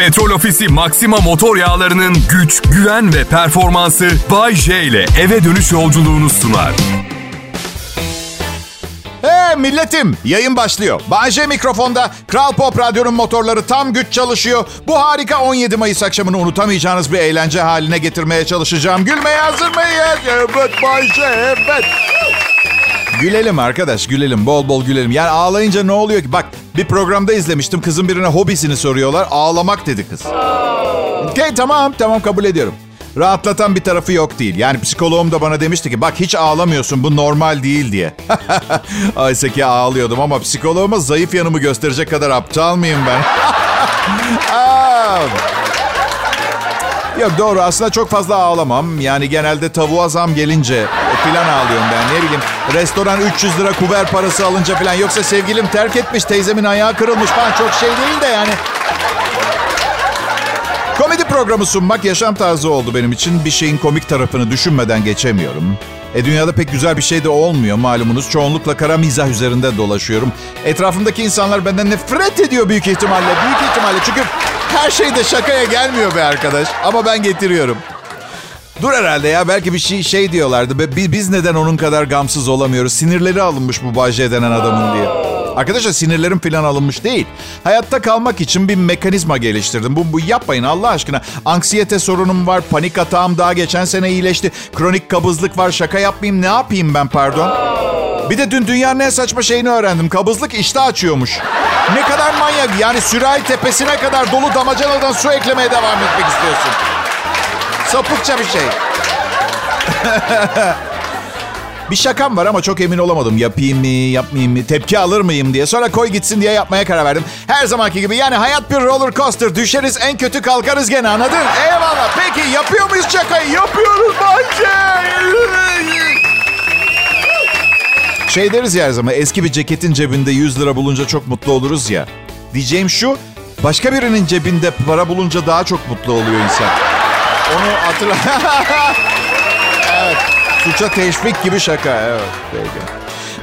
Petrol Ofisi Maxima motor yağlarının güç, güven ve performansı Bay J ile eve dönüş yolculuğunu sunar. Hey milletim, yayın başlıyor. Bayce mikrofonda Kral Pop Radyo'nun motorları tam güç çalışıyor. Bu harika 17 Mayıs akşamını unutamayacağınız bir eğlence haline getirmeye çalışacağım. Gülmeye hazır mıyız? Evet Bayce, evet. Gülelim arkadaş, gülelim. Bol bol gülelim. Yani ağlayınca ne oluyor ki? Bak bir programda izlemiştim. Kızın birine hobisini soruyorlar. Ağlamak dedi kız. Okey tamam, tamam kabul ediyorum. Rahatlatan bir tarafı yok değil. Yani psikoloğum da bana demişti ki bak hiç ağlamıyorsun bu normal değil diye. Oysa ki ağlıyordum ama psikoloğuma zayıf yanımı gösterecek kadar aptal mıyım ben? Yok doğru aslında çok fazla ağlamam. Yani genelde tavuğa zam gelince filan ağlıyorum ben. Ne bileyim restoran 300 lira kuver parası alınca falan. Yoksa sevgilim terk etmiş teyzemin ayağı kırılmış falan çok şey değil de yani. Komedi programı sunmak yaşam tarzı oldu benim için. Bir şeyin komik tarafını düşünmeden geçemiyorum. E dünyada pek güzel bir şey de olmuyor malumunuz. Çoğunlukla kara mizah üzerinde dolaşıyorum. Etrafımdaki insanlar benden nefret ediyor büyük ihtimalle. Büyük ihtimalle çünkü her şey de şakaya gelmiyor be arkadaş. Ama ben getiriyorum. Dur herhalde ya belki bir şey şey diyorlardı. Biz neden onun kadar gamsız olamıyoruz? Sinirleri alınmış bu Bajje denen adamın diye. Arkadaşlar sinirlerim falan alınmış değil. Hayatta kalmak için bir mekanizma geliştirdim. Bu, bu yapmayın Allah aşkına. Anksiyete sorunum var, panik atağım daha geçen sene iyileşti. Kronik kabızlık var, şaka yapmayayım ne yapayım ben pardon? Bir de dün dünyanın en saçma şeyini öğrendim. Kabızlık iştah açıyormuş. Ne kadar manyak. Yani sürahi tepesine kadar dolu damacanadan su eklemeye devam etmek istiyorsun. Sapıkça bir şey. bir şakam var ama çok emin olamadım. Yapayım mı, yapmayayım mı, tepki alır mıyım diye. Sonra koy gitsin diye yapmaya karar verdim. Her zamanki gibi yani hayat bir roller coaster. Düşeriz en kötü kalkarız gene anladın? Eyvallah. Peki yapıyor muyuz şakayı? Yapıyoruz bence. Şey deriz ya her zaman eski bir ceketin cebinde 100 lira bulunca çok mutlu oluruz ya. Diyeceğim şu başka birinin cebinde para bulunca daha çok mutlu oluyor insan. Onu hatırla. evet. Suça teşvik gibi şaka. Evet. Peki.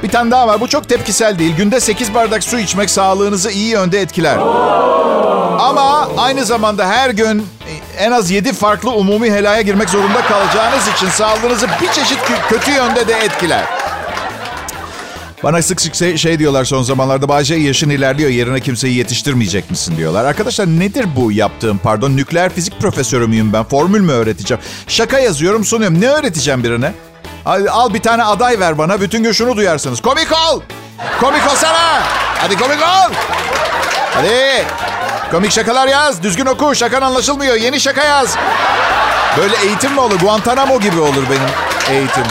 Bir tane daha var. Bu çok tepkisel değil. Günde 8 bardak su içmek sağlığınızı iyi yönde etkiler. Ama aynı zamanda her gün en az 7 farklı umumi helaya girmek zorunda kalacağınız için sağlığınızı bir çeşit kötü yönde de etkiler. Bana sık sık şey, şey diyorlar son zamanlarda. Bahçe yaşın ilerliyor yerine kimseyi yetiştirmeyecek misin diyorlar. Arkadaşlar nedir bu yaptığım pardon? Nükleer fizik profesörü müyüm ben? Formül mü öğreteceğim? Şaka yazıyorum sunuyorum. Ne öğreteceğim birine? Al, al bir tane aday ver bana. Bütün gün şunu duyarsınız. Komik ol. Komik olsana. Hadi komik ol. Hadi. Komik şakalar yaz. Düzgün oku. Şakan anlaşılmıyor. Yeni şaka yaz. Böyle eğitim mi olur? Guantanamo gibi olur benim eğitim.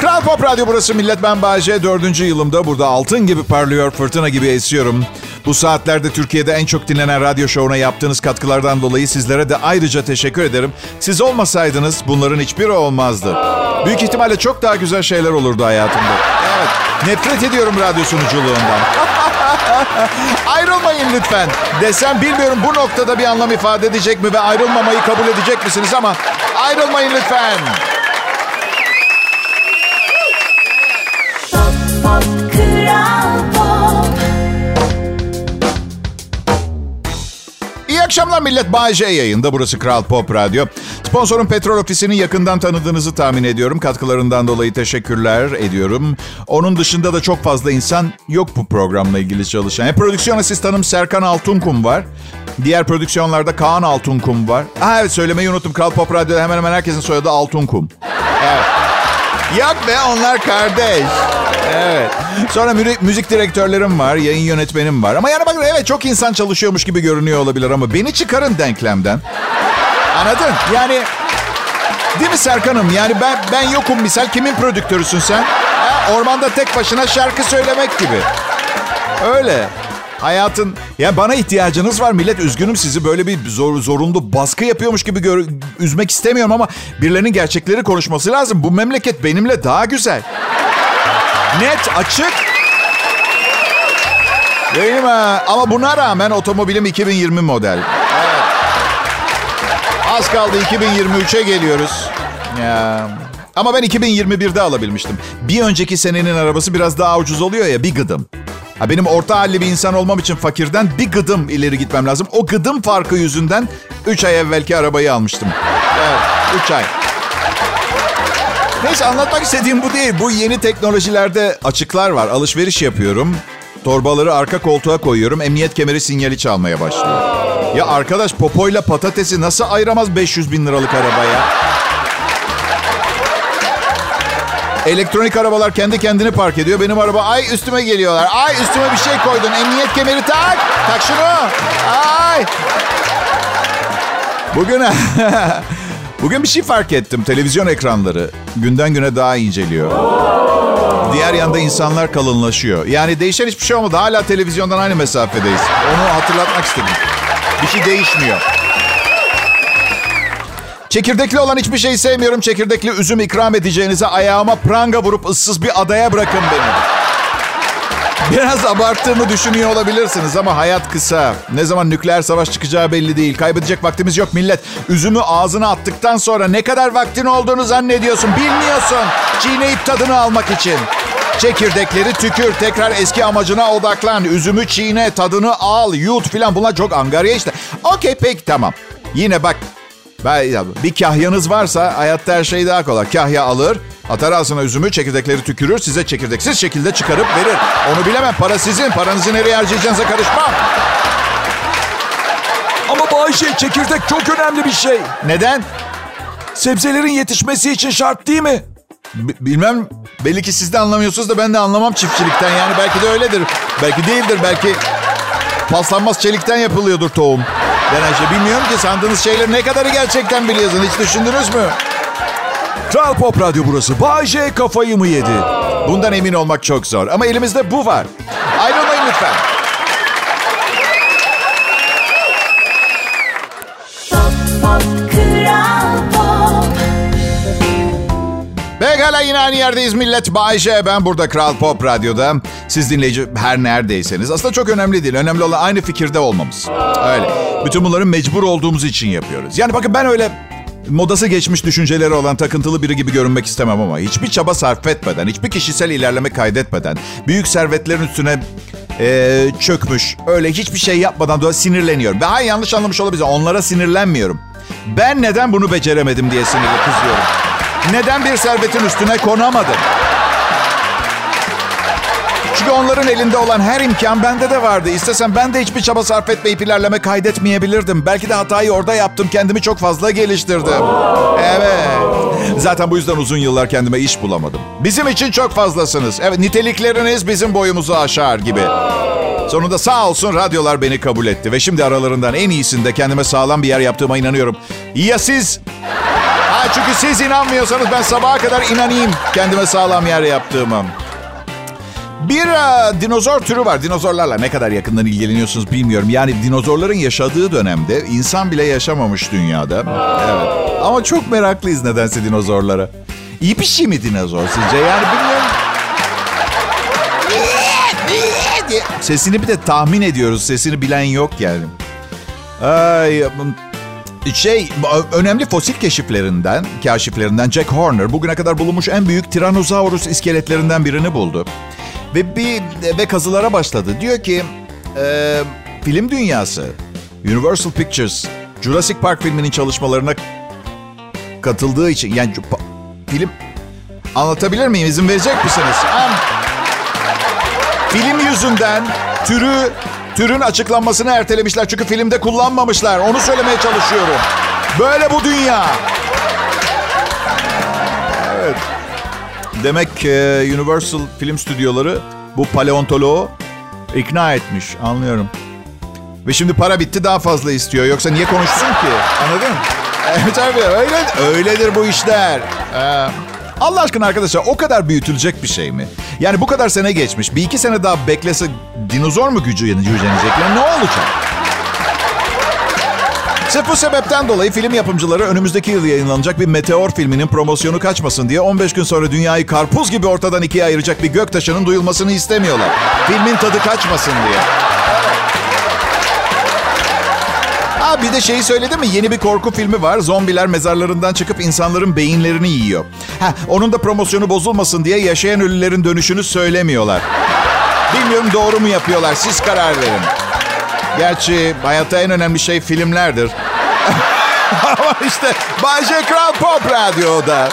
Kral Pop Radyo burası Millet Ben Bayece. Dördüncü yılımda burada altın gibi parlıyor, fırtına gibi esiyorum. Bu saatlerde Türkiye'de en çok dinlenen radyo şovuna yaptığınız katkılardan dolayı sizlere de ayrıca teşekkür ederim. Siz olmasaydınız bunların hiçbiri olmazdı. Büyük ihtimalle çok daha güzel şeyler olurdu hayatımda. Evet, nefret ediyorum radyo sunuculuğundan. Ayrılmayın lütfen. Desem bilmiyorum bu noktada bir anlam ifade edecek mi ve ayrılmamayı kabul edecek misiniz ama ayrılmayın lütfen. Akşamlar millet. Bay J yayında. Burası Kral Pop Radyo. Sponsorum Petrol Ofisi'ni yakından tanıdığınızı tahmin ediyorum. Katkılarından dolayı teşekkürler ediyorum. Onun dışında da çok fazla insan yok bu programla ilgili çalışan. E, prodüksiyon asistanım Serkan Altunkum var. Diğer prodüksiyonlarda Kaan Altunkum var. Ha evet söylemeyi unuttum. Kral Pop Radyo'da hemen hemen herkesin soyadı Altunkum. Yok be onlar kardeş. Evet. Sonra mü- müzik direktörlerim var, yayın yönetmenim var. Ama yani bakın evet çok insan çalışıyormuş gibi görünüyor olabilir ama beni çıkarın denklemden. Anladın? Yani değil mi Serkan'ım? Yani ben ben yokum misal kimin prodüktörüsün sen? Ha, ormanda tek başına şarkı söylemek gibi. Öyle. Hayatın ya bana ihtiyacınız var millet üzgünüm sizi böyle bir zor, zorunlu baskı yapıyormuş gibi gör, üzmek istemiyorum ama birilerinin gerçekleri konuşması lazım. Bu memleket benimle daha güzel. Net, açık. Değil mi? Ama buna rağmen otomobilim 2020 model. Az kaldı 2023'e geliyoruz. Ya. Ama ben 2021'de alabilmiştim. Bir önceki senenin arabası biraz daha ucuz oluyor ya bir gıdım. Ha, benim orta halli bir insan olmam için fakirden bir gıdım ileri gitmem lazım. O gıdım farkı yüzünden 3 ay evvelki arabayı almıştım. Evet 3 ay. Neyse anlatmak istediğim bu değil. Bu yeni teknolojilerde açıklar var. Alışveriş yapıyorum. Torbaları arka koltuğa koyuyorum. Emniyet kemeri sinyali çalmaya başlıyor. Ya arkadaş popoyla patatesi nasıl ayıramaz 500 bin liralık arabaya? Elektronik arabalar kendi kendini park ediyor. Benim araba ay üstüme geliyorlar. Ay üstüme bir şey koydun. Emniyet kemeri tak. Tak şunu. Ay. Bugün Bugün bir şey fark ettim. Televizyon ekranları günden güne daha inceliyor. Diğer yanda insanlar kalınlaşıyor. Yani değişen hiçbir şey olmadı. Hala televizyondan aynı mesafedeyiz. Onu hatırlatmak istedim. Bir şey değişmiyor. Çekirdekli olan hiçbir şeyi sevmiyorum. Çekirdekli üzüm ikram edeceğinize ayağıma pranga vurup ıssız bir adaya bırakın beni. Biraz abarttığımı düşünüyor olabilirsiniz ama hayat kısa. Ne zaman nükleer savaş çıkacağı belli değil. Kaybedecek vaktimiz yok millet. Üzümü ağzına attıktan sonra ne kadar vaktin olduğunu zannediyorsun. Bilmiyorsun. Çiğneyip tadını almak için. Çekirdekleri tükür. Tekrar eski amacına odaklan. Üzümü çiğne, tadını al, yut filan. Bunlar çok angarya işte. Okey peki tamam. Yine bak bir kahyanız varsa hayatta her şey daha kolay. Kahya alır, atar ağzına üzümü, çekirdekleri tükürür, size çekirdeksiz şekilde çıkarıp verir. Onu bilemem, para sizin. Paranızı nereye harcayacağınıza karışmam. Ama Bayşe çekirdek çok önemli bir şey. Neden? Sebzelerin yetişmesi için şart değil mi? B- bilmem. Belli ki siz de anlamıyorsunuz da ben de anlamam çiftçilikten. Yani belki de öyledir. Belki değildir. Belki paslanmaz çelikten yapılıyordur tohum. Ben Ayşe bilmiyorum ki sandığınız şeyleri ne kadarı gerçekten biliyorsun. Hiç düşündünüz mü? Kral Pop Radyo burası. Bay J kafayı mı yedi? Bundan emin olmak çok zor. Ama elimizde bu var. Ayrılmayın lütfen. Pekala yine aynı yerdeyiz millet. Bayşe ben burada Kral Pop Radyo'da. Siz dinleyici her neredeyseniz. Aslında çok önemli değil. Önemli olan aynı fikirde olmamız. Öyle. Bütün bunları mecbur olduğumuz için yapıyoruz. Yani bakın ben öyle modası geçmiş düşünceleri olan takıntılı biri gibi görünmek istemem ama hiçbir çaba sarf etmeden, hiçbir kişisel ilerleme kaydetmeden, büyük servetlerin üstüne e, çökmüş, öyle hiçbir şey yapmadan da sinirleniyorum. Ve hayır yanlış anlamış olabilir. Onlara sinirlenmiyorum. Ben neden bunu beceremedim diye sinirli kızıyorum. Neden bir servetin üstüne konamadım? Çünkü onların elinde olan her imkan bende de vardı. İstesem ben de hiçbir çaba sarf etmeyip ilerleme kaydetmeyebilirdim. Belki de hatayı orada yaptım. Kendimi çok fazla geliştirdim. Evet. Zaten bu yüzden uzun yıllar kendime iş bulamadım. Bizim için çok fazlasınız. Evet nitelikleriniz bizim boyumuzu aşar gibi. Sonunda sağ olsun radyolar beni kabul etti. Ve şimdi aralarından en iyisinde kendime sağlam bir yer yaptığıma inanıyorum. Ya siz? Çünkü siz inanmıyorsanız ben sabaha kadar inanayım kendime sağlam yer yaptığıma. Bir uh, dinozor türü var. Dinozorlarla ne kadar yakından ilgileniyorsunuz bilmiyorum. Yani dinozorların yaşadığı dönemde insan bile yaşamamış dünyada. Evet. Ama çok meraklıyız nedense dinozorlara. İyi bir şey mi dinozor sizce? Yani bilmiyorum. Sesini bir de tahmin ediyoruz. Sesini bilen yok yani. Ay, şey önemli fosil keşiflerinden, kaşiflerinden Jack Horner bugüne kadar bulunmuş en büyük Tyrannosaurus iskeletlerinden birini buldu. Ve bir ve kazılara başladı. Diyor ki e, film dünyası Universal Pictures Jurassic Park filminin çalışmalarına katıldığı için yani film anlatabilir miyim? İzin verecek misiniz? Film yüzünden türü türün açıklanmasını ertelemişler. Çünkü filmde kullanmamışlar. Onu söylemeye çalışıyorum. Böyle bu dünya. Evet. Demek ki Universal Film Stüdyoları bu paleontoloğu ikna etmiş. Anlıyorum. Ve şimdi para bitti daha fazla istiyor. Yoksa niye konuşsun ki? Anladın? Evet tabii öyle, öyledir bu işler. Ee, Allah aşkına arkadaşlar o kadar büyütülecek bir şey mi? Yani bu kadar sene geçmiş. Bir iki sene daha beklese dinozor mu gücü yücenecek? Yani ne olacak? Sırf bu sebepten dolayı film yapımcıları önümüzdeki yıl yayınlanacak bir Meteor filminin promosyonu kaçmasın diye 15 gün sonra dünyayı karpuz gibi ortadan ikiye ayıracak bir göktaşının duyulmasını istemiyorlar. Filmin tadı kaçmasın diye. Ha bir de şeyi söyledi mi? Yeni bir korku filmi var. Zombiler mezarlarından çıkıp insanların beyinlerini yiyor. Ha onun da promosyonu bozulmasın diye yaşayan ölülerin dönüşünü söylemiyorlar. Bilmiyorum doğru mu yapıyorlar. Siz karar verin. Gerçi hayatta en önemli şey filmlerdir. Ama işte Bay J Kral Pop Radyo'da.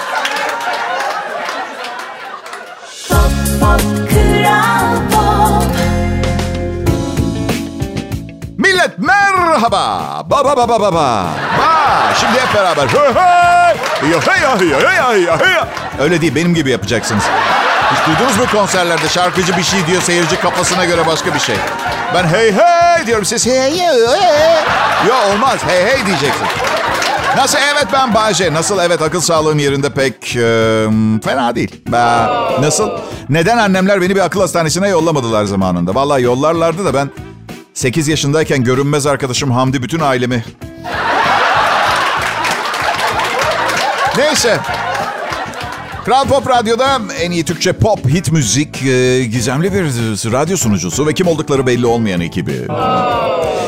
Millet merhaba. Ba ba ba ba ba ba. Ba. Şimdi hep beraber. Öyle değil benim gibi yapacaksınız. Hiç duydunuz mu konserlerde şarkıcı bir şey diyor seyirci kafasına göre başka bir şey. Ben hey hey diyorum siz hey hey. Yok olmaz hey hey diyeceksin. Nasıl evet ben Bayce. Nasıl evet akıl sağlığım yerinde pek e, fena değil. Ben, nasıl? Neden annemler beni bir akıl hastanesine yollamadılar zamanında? Vallahi yollarlardı da ben 8 yaşındayken görünmez arkadaşım Hamdi bütün ailemi... Neyse. Kral Pop Radyo'da en iyi Türkçe pop, hit müzik, e, gizemli bir radyo sunucusu ve kim oldukları belli olmayan ekibi.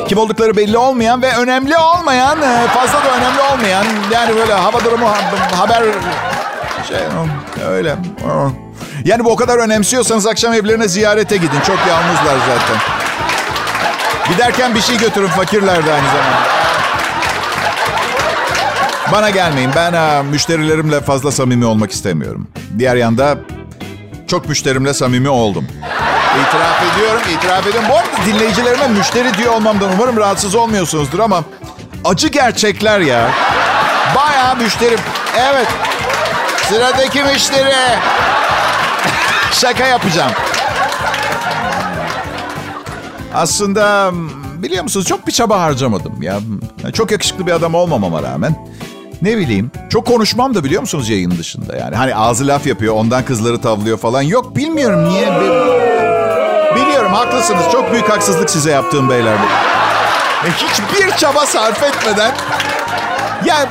Kim oldukları belli olmayan ve önemli olmayan, e, fazla da önemli olmayan, yani böyle hava durumu, ha- haber, şey öyle. Yani bu o kadar önemsiyorsanız akşam evlerine ziyarete gidin. Çok yalnızlar zaten. Giderken bir şey götürün fakirler de aynı zamanda. Bana gelmeyin. Ben ha, müşterilerimle fazla samimi olmak istemiyorum. Diğer yanda çok müşterimle samimi oldum. İtiraf ediyorum, itiraf ediyorum. Bu arada dinleyicilerime müşteri diyor olmamdan umarım rahatsız olmuyorsunuzdur ama acı gerçekler ya. Bayağı müşterim. Evet. Sıradaki müşteri. Şaka yapacağım. Aslında biliyor musunuz çok bir çaba harcamadım ya. Çok yakışıklı bir adam olmamama rağmen. Ne bileyim. Çok konuşmam da biliyor musunuz yayın dışında yani. Hani ağzı laf yapıyor ondan kızları tavlıyor falan. Yok bilmiyorum niye. Biliyorum haklısınız. Çok büyük haksızlık size yaptığım beyler. E, hiçbir çaba sarf etmeden. Ya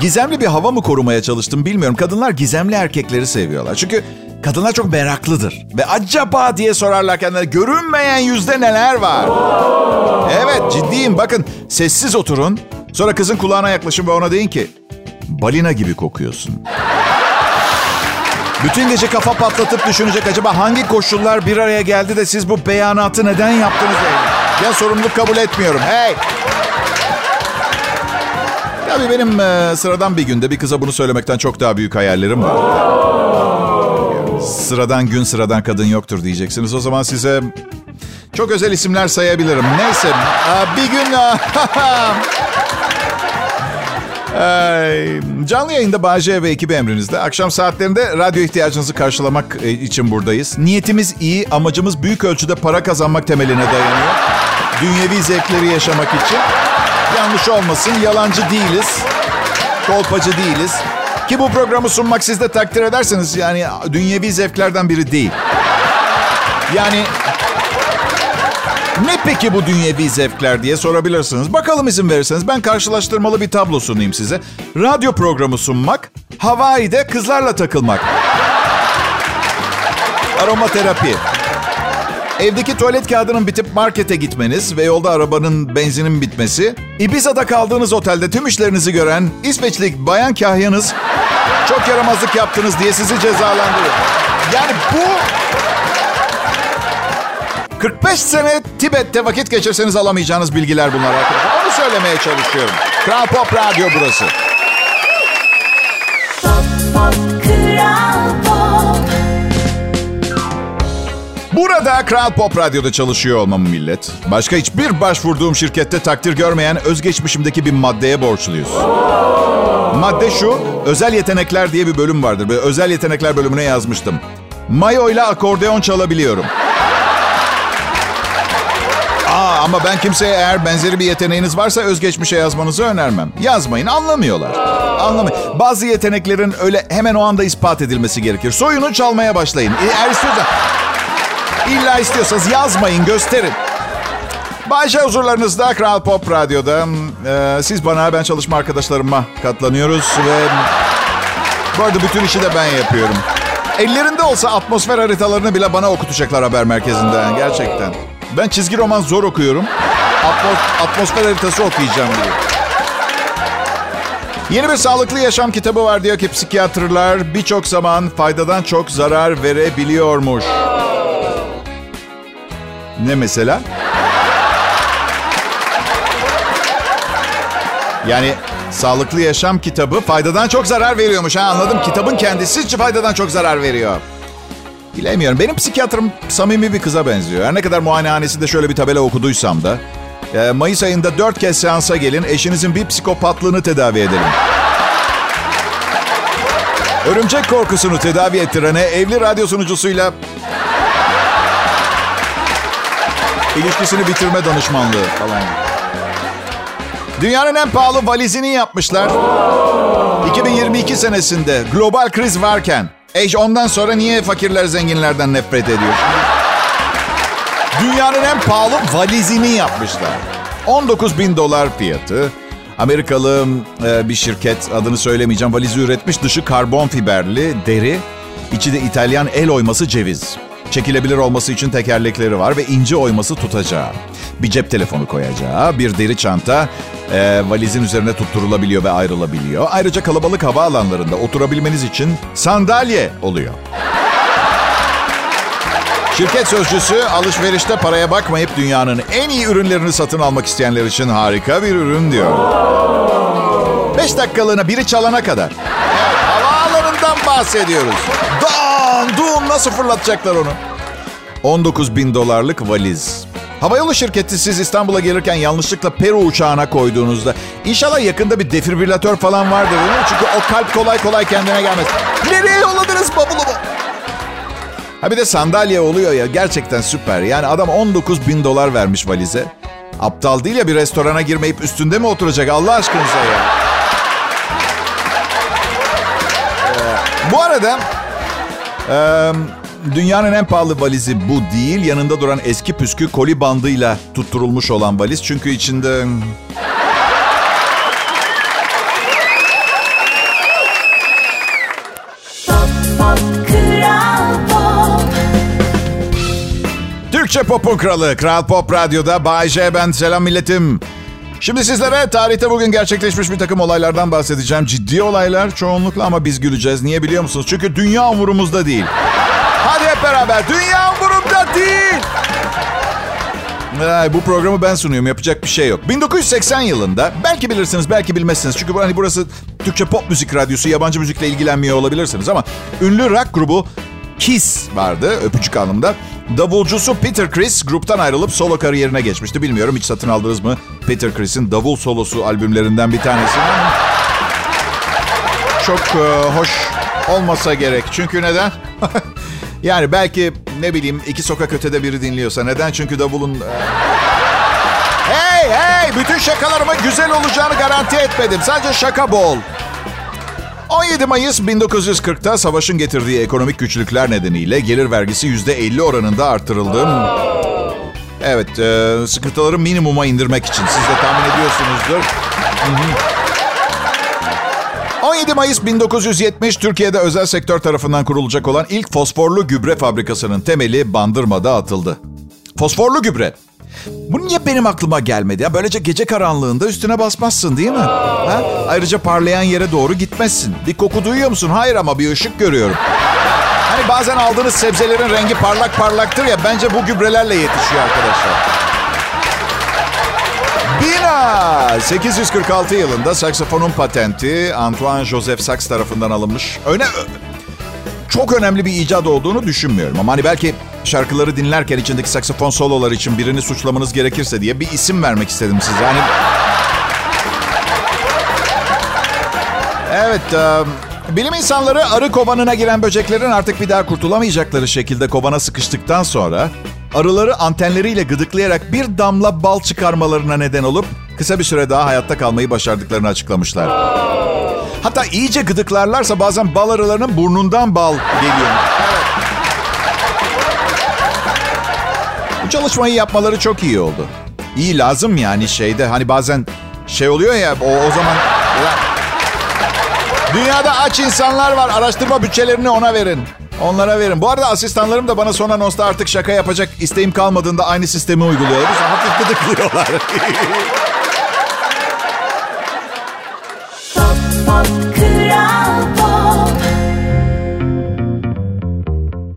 gizemli bir hava mı korumaya çalıştım bilmiyorum. Kadınlar gizemli erkekleri seviyorlar. Çünkü kadınlar çok meraklıdır. Ve acaba diye sorarlar kendilerine görünmeyen yüzde neler var? Evet ciddiyim bakın sessiz oturun. Sonra kızın kulağına yaklaşın ve ona deyin ki balina gibi kokuyorsun. Bütün gece kafa patlatıp düşünecek acaba hangi koşullar bir araya geldi de siz bu beyanatı neden yaptınız? Ya sorumluluk kabul etmiyorum. Hey! Tabii benim e, sıradan bir günde bir kıza bunu söylemekten çok daha büyük hayallerim var. Sıradan gün sıradan kadın yoktur diyeceksiniz. O zaman size çok özel isimler sayabilirim. Neyse bir gün... Canlı yayında Bağcay ve ekibi emrinizde. Akşam saatlerinde radyo ihtiyacınızı karşılamak e, için buradayız. Niyetimiz iyi, amacımız büyük ölçüde para kazanmak temeline dayanıyor. Dünyevi zevkleri yaşamak için. Yanlış olmasın, yalancı değiliz. Kolpacı değiliz. Ki bu programı sunmak siz de takdir ederseniz yani dünyevi zevklerden biri değil. Yani ne peki bu dünyevi zevkler diye sorabilirsiniz. Bakalım izin verirseniz ben karşılaştırmalı bir tablo sunayım size. Radyo programı sunmak, Hawaii'de kızlarla takılmak. Aromaterapi. Evdeki tuvalet kağıdının bitip markete gitmeniz ve yolda arabanın benzinin bitmesi. Ibiza'da kaldığınız otelde tüm işlerinizi gören İsveçli bayan kahyanız çok yaramazlık yaptınız diye sizi cezalandırıyor. Yani bu 45 sene Tibet'te vakit geçirseniz alamayacağınız bilgiler bunlar arkadaşlar. Onu söylemeye çalışıyorum. Kral Pop Radyo burası. Burada Kral Pop Radyo'da çalışıyor olmam millet. Başka hiçbir başvurduğum şirkette takdir görmeyen özgeçmişimdeki bir maddeye borçluyuz. Madde şu, özel yetenekler diye bir bölüm vardır. Böyle özel yetenekler bölümüne yazmıştım. Mayo ile akordeon çalabiliyorum. Aa, ama ben kimseye eğer benzeri bir yeteneğiniz varsa özgeçmişe yazmanızı önermem. Yazmayın, anlamıyorlar. Anlamayın. Bazı yeteneklerin öyle hemen o anda ispat edilmesi gerekir. Soyunu çalmaya başlayın. E, Eğer istiyorsanız, illa istiyorsanız yazmayın, gösterin. Bayşe huzurlarınızda Kral Pop Radyo'da. Ee, siz bana, ben çalışma arkadaşlarıma katlanıyoruz ve... Bu arada bütün işi de ben yapıyorum. Ellerinde olsa atmosfer haritalarını bile bana okutacaklar haber merkezinden. Gerçekten. Ben çizgi roman zor okuyorum. Atmos- atmosfer haritası okuyacağım diye. Yeni bir sağlıklı yaşam kitabı var diyor ki psikiyatrlar birçok zaman faydadan çok zarar verebiliyormuş. Ne mesela? Yani sağlıklı yaşam kitabı faydadan çok zarar veriyormuş. Ha anladım. Kitabın kendisi faydadan çok zarar veriyor. Bilemiyorum. Benim psikiyatrım samimi bir kıza benziyor. Her ne kadar muayenehanesinde şöyle bir tabela okuduysam da. e, Mayıs ayında dört kez seansa gelin. Eşinizin bir psikopatlığını tedavi edelim. Örümcek korkusunu tedavi ettirene evli radyo sunucusuyla ilişkisini bitirme danışmanlığı falan. Dünyanın en pahalı valizini yapmışlar. 2022 senesinde global kriz varken eş ondan sonra niye fakirler zenginlerden nefret ediyor? Dünyanın en pahalı valizini yapmışlar. 19 bin dolar fiyatı. Amerikalı e, bir şirket adını söylemeyeceğim valizi üretmiş. Dışı karbon fiberli deri. içi de İtalyan el oyması ceviz. Çekilebilir olması için tekerlekleri var ve ince oyması tutacağı. Bir cep telefonu koyacağı, bir deri çanta e, valizin üzerine tutturulabiliyor ve ayrılabiliyor. Ayrıca kalabalık havaalanlarında oturabilmeniz için sandalye oluyor. Şirket sözcüsü alışverişte paraya bakmayıp dünyanın en iyi ürünlerini satın almak isteyenler için harika bir ürün diyor. 5 dakikalığına biri çalana kadar. Evet, havaalanından bahsediyoruz. Don, dum nasıl fırlatacaklar onu? 19 bin dolarlık valiz. Havayolu şirketi siz İstanbul'a gelirken yanlışlıkla Peru uçağına koyduğunuzda inşallah yakında bir defibrilatör falan vardır değil mi? Çünkü o kalp kolay kolay kendine gelmez. Nereye yolladınız bavulumu? Ha bir de sandalye oluyor ya gerçekten süper. Yani adam 19 bin dolar vermiş valize. Aptal değil ya bir restorana girmeyip üstünde mi oturacak Allah aşkınıza ya. Ee, bu arada e, dünyanın en pahalı valizi bu değil. Yanında duran eski püskü koli bandıyla tutturulmuş olan valiz. Çünkü içinde... Pop pop kral pop Türkçe Pop'un kralı Kral Pop Radyo'da Bay J ben selam milletim. Şimdi sizlere tarihte bugün gerçekleşmiş bir takım olaylardan bahsedeceğim. Ciddi olaylar çoğunlukla ama biz güleceğiz. Niye biliyor musunuz? Çünkü dünya umurumuzda değil. Hadi hep beraber dünya umurumda değil. Ay, bu programı ben sunuyorum. Yapacak bir şey yok. 1980 yılında belki bilirsiniz belki bilmezsiniz. Çünkü hani burası Türkçe pop müzik radyosu. Yabancı müzikle ilgilenmiyor olabilirsiniz ama ünlü rock grubu Kiss vardı öpücük anlamda. Davulcusu Peter Criss gruptan ayrılıp solo kariyerine geçmişti. Bilmiyorum hiç satın aldınız mı? Peter Criss'in davul solosu albümlerinden bir tanesi. Çok e, hoş olmasa gerek. Çünkü neden? yani belki ne bileyim iki sokak ötede biri dinliyorsa. Neden? Çünkü davulun... e, Hey hey! Bütün şakalarımın güzel olacağını garanti etmedim. Sadece şaka bol. 17 Mayıs 1940'ta savaşın getirdiği ekonomik güçlükler nedeniyle gelir vergisi %50 oranında artırıldı. Evet, e, sıkıntıları minimuma indirmek için. Siz de tahmin ediyorsunuzdur. Hı hı. 17 Mayıs 1970 Türkiye'de özel sektör tarafından kurulacak olan ilk fosforlu gübre fabrikasının temeli Bandırma'da atıldı. Fosforlu gübre. Bu niye benim aklıma gelmedi? Ya böylece gece karanlığında üstüne basmazsın değil mi? Ha? Ayrıca parlayan yere doğru gitmezsin. Bir koku duyuyor musun? Hayır ama bir ışık görüyorum. Hani bazen aldığınız sebzelerin rengi parlak parlaktır ya. Bence bu gübrelerle yetişiyor arkadaşlar. Bina! 846 yılında saksafonun patenti Antoine Joseph Sax tarafından alınmış. Öne çok önemli bir icat olduğunu düşünmüyorum. Ama hani belki şarkıları dinlerken içindeki saksafon soloları için birini suçlamanız gerekirse diye bir isim vermek istedim size. Hani Evet, e, bilim insanları arı kovanına giren böceklerin artık bir daha kurtulamayacakları şekilde kovana sıkıştıktan sonra arıları antenleriyle gıdıklayarak bir damla bal çıkarmalarına neden olup kısa bir süre daha hayatta kalmayı başardıklarını açıklamışlar. Hatta iyice gıdıklarlarsa bazen bal arılarının burnundan bal geliyor. Bu çalışmayı yapmaları çok iyi oldu. İyi lazım yani şeyde hani bazen şey oluyor ya o, o zaman... Dünyada aç insanlar var. Araştırma bütçelerini ona verin. Onlara verin. Bu arada asistanlarım da bana son anonsta artık şaka yapacak isteğim kalmadığında aynı sistemi uyguluyorlar. Biz hafif gıdıklıyorlar.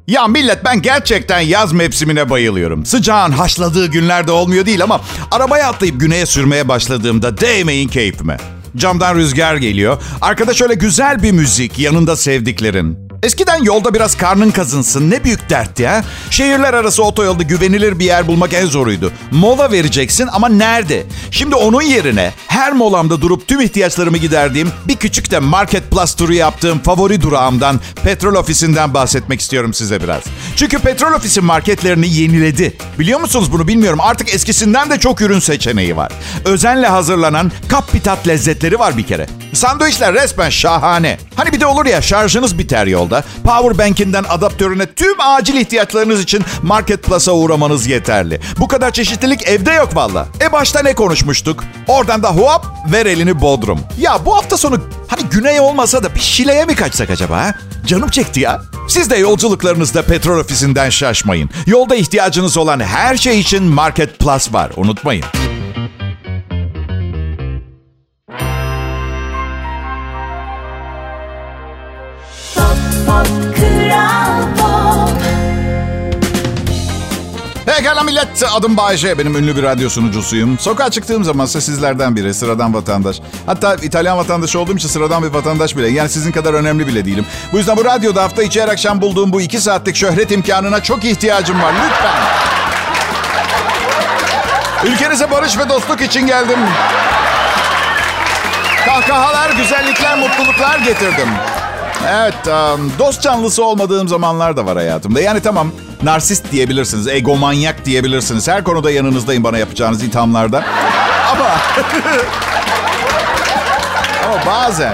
Ya millet ben gerçekten yaz mevsimine bayılıyorum. Sıcağın haşladığı günlerde olmuyor değil ama arabaya atlayıp güneye sürmeye başladığımda değmeyin keyfime. Camdan rüzgar geliyor. Arkada şöyle güzel bir müzik, yanında sevdiklerin. Eskiden yolda biraz karnın kazınsın ne büyük dertti ya. Şehirler arası otoyolda güvenilir bir yer bulmak en zoruydu. Mola vereceksin ama nerede? Şimdi onun yerine her molamda durup tüm ihtiyaçlarımı giderdiğim bir küçük de Market Plus turu yaptığım favori durağımdan Petrol Ofisi'nden bahsetmek istiyorum size biraz. Çünkü Petrol Ofisi marketlerini yeniledi. Biliyor musunuz bunu bilmiyorum. Artık eskisinden de çok ürün seçeneği var. Özenle hazırlanan kapitat lezzetleri var bir kere. Sandviçler resmen şahane. Hani bir de olur ya şarjınız biter yolda. Powerbank'inden adaptörüne tüm acil ihtiyaçlarınız için Market Plus'a uğramanız yeterli. Bu kadar çeşitlilik evde yok valla. E başta ne konuşmuştuk? Oradan da hop ver elini Bodrum. Ya bu hafta sonu hani güney olmasa da bir Şile'ye mi kaçsak acaba ha? Canım çekti ya. Siz de yolculuklarınızda petrol ofisinden şaşmayın. Yolda ihtiyacınız olan her şey için Market Plus var. Unutmayın. Pekala millet. Adım Bayece. Benim ünlü bir radyo sunucusuyum. Sokağa çıktığım zaman ise sizlerden biri. Sıradan vatandaş. Hatta İtalyan vatandaşı olduğum için sıradan bir vatandaş bile. Yani sizin kadar önemli bile değilim. Bu yüzden bu radyoda hafta içi her akşam bulduğum bu iki saatlik şöhret imkanına çok ihtiyacım var. Lütfen. Ülkenize barış ve dostluk için geldim. Kahkahalar, güzellikler, mutluluklar getirdim. Evet, dost canlısı olmadığım zamanlar da var hayatımda. Yani tamam, narsist diyebilirsiniz, egomanyak diyebilirsiniz. Her konuda yanınızdayım bana yapacağınız ithamlarda. Ama... Ama bazen...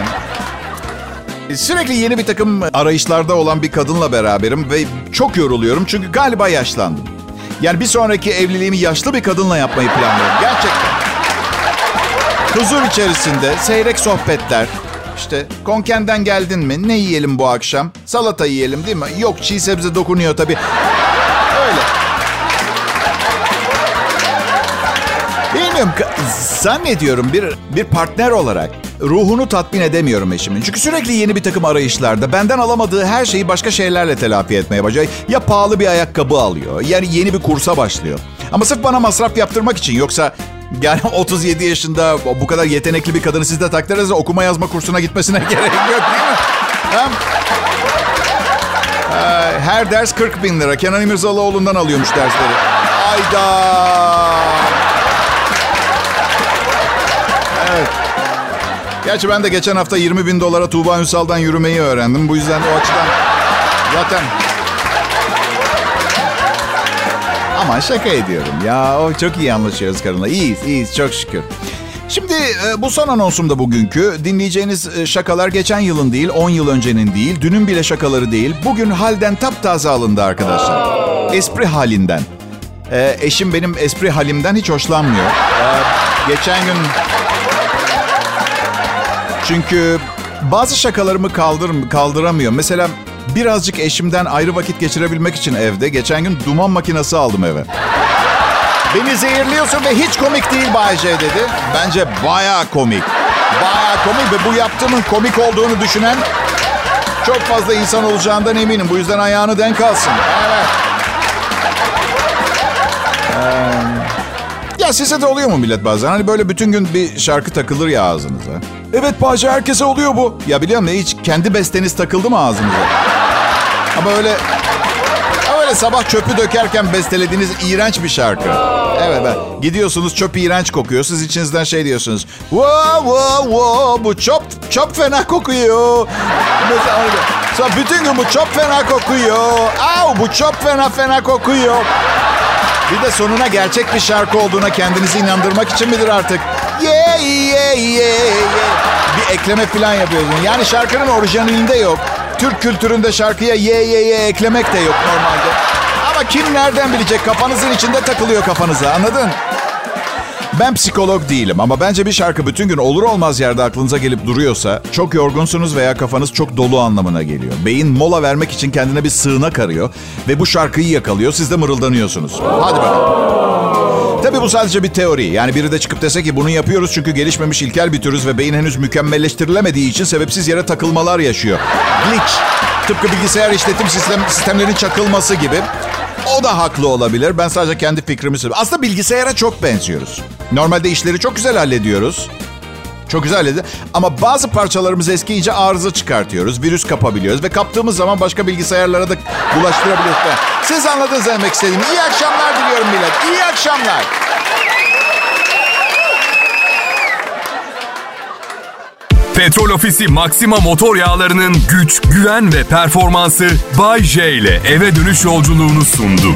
Sürekli yeni bir takım arayışlarda olan bir kadınla beraberim ve çok yoruluyorum çünkü galiba yaşlandım. Yani bir sonraki evliliğimi yaşlı bir kadınla yapmayı planlıyorum. Gerçekten. Huzur içerisinde seyrek sohbetler. İşte konkenden geldin mi? Ne yiyelim bu akşam? Salata yiyelim değil mi? Yok çiğ sebze dokunuyor tabii. Bilmiyorum. Zannediyorum bir bir partner olarak ruhunu tatmin edemiyorum eşimin. Çünkü sürekli yeni bir takım arayışlarda benden alamadığı her şeyi başka şeylerle telafi etmeye başlıyor. Ya pahalı bir ayakkabı alıyor. Yani yeni bir kursa başlıyor. Ama sırf bana masraf yaptırmak için. Yoksa yani 37 yaşında bu kadar yetenekli bir kadını siz de takdir ederseniz okuma yazma kursuna gitmesine gerek yok değil mi? Hem Ee, her ders 40 bin lira. Kenan İmirzalıoğlu'ndan alıyormuş dersleri. Ayda. Evet. Gerçi ben de geçen hafta 20 bin dolara Tuğba Ünsal'dan yürümeyi öğrendim. Bu yüzden o açıdan zaten... Ama şaka ediyorum ya. O çok iyi anlaşıyoruz karınla. İyiyiz, iyiyiz çok şükür. Şimdi e, bu son anonsumda bugünkü dinleyeceğiniz e, şakalar geçen yılın değil, 10 yıl öncenin değil, dünün bile şakaları değil. Bugün halden taptaze alındı arkadaşlar. Espri halinden. E, eşim benim espri halimden hiç hoşlanmıyor. E, geçen gün çünkü bazı şakalarımı kaldır, kaldıramıyor. Mesela birazcık eşimden ayrı vakit geçirebilmek için evde geçen gün duman makinesi aldım eve. Beni zehirliyorsun ve hiç komik değil Bayce dedi. Bence baya komik. Baya komik ve bu yaptığımın komik olduğunu düşünen çok fazla insan olacağından eminim. Bu yüzden ayağını denk alsın. Evet. Ee, ya size de oluyor mu millet bazen? Hani böyle bütün gün bir şarkı takılır ya ağzınıza. Evet Bahçe herkese oluyor bu. Ya biliyorum da hiç kendi besteniz takıldı mı ağzınıza? Ama öyle ama öyle sabah çöpü dökerken bestelediğiniz iğrenç bir şarkı. Evet ben gidiyorsunuz çöp iğrenç kokuyor. Siz içinizden şey diyorsunuz. Wow wow wow bu çöp çöp fena kokuyor. Mesela öyle. Sonra bütün gün bu çöp fena kokuyor. Au bu çöp fena fena kokuyor. Bir de sonuna gerçek bir şarkı olduğuna kendinizi inandırmak için midir artık? Yeah yeah yeah yeah. Bir ekleme falan yapıyorsun. Yani şarkının orijinalinde yok. Türk kültüründe şarkıya ye ye ye eklemek de yok normalde. Ama kim nereden bilecek kafanızın içinde takılıyor kafanıza anladın? Ben psikolog değilim ama bence bir şarkı bütün gün olur olmaz yerde aklınıza gelip duruyorsa çok yorgunsunuz veya kafanız çok dolu anlamına geliyor. Beyin mola vermek için kendine bir sığınak arıyor ve bu şarkıyı yakalıyor. Siz de mırıldanıyorsunuz. Hadi bakalım. Tabii bu sadece bir teori. Yani biri de çıkıp dese ki bunu yapıyoruz çünkü gelişmemiş ilkel bir türüz ve beyin henüz mükemmelleştirilemediği için sebepsiz yere takılmalar yaşıyor. Glitch. Tıpkı bilgisayar işletim sistem, sistemlerinin çakılması gibi. O da haklı olabilir. Ben sadece kendi fikrimi söylüyorum. Aslında bilgisayara çok benziyoruz. Normalde işleri çok güzel hallediyoruz. Çok güzel hallediyoruz. Ama bazı parçalarımız eskiyince arıza çıkartıyoruz. Virüs kapabiliyoruz. Ve kaptığımız zaman başka bilgisayarlara da bulaştırabiliyoruz. Siz anladınız demek istediğimi. İyi akşamlar diliyorum millet. İyi akşamlar. Petrol Ofisi Maxima motor yağlarının güç, güven ve performansı Bay J ile eve dönüş yolculuğunu sundu.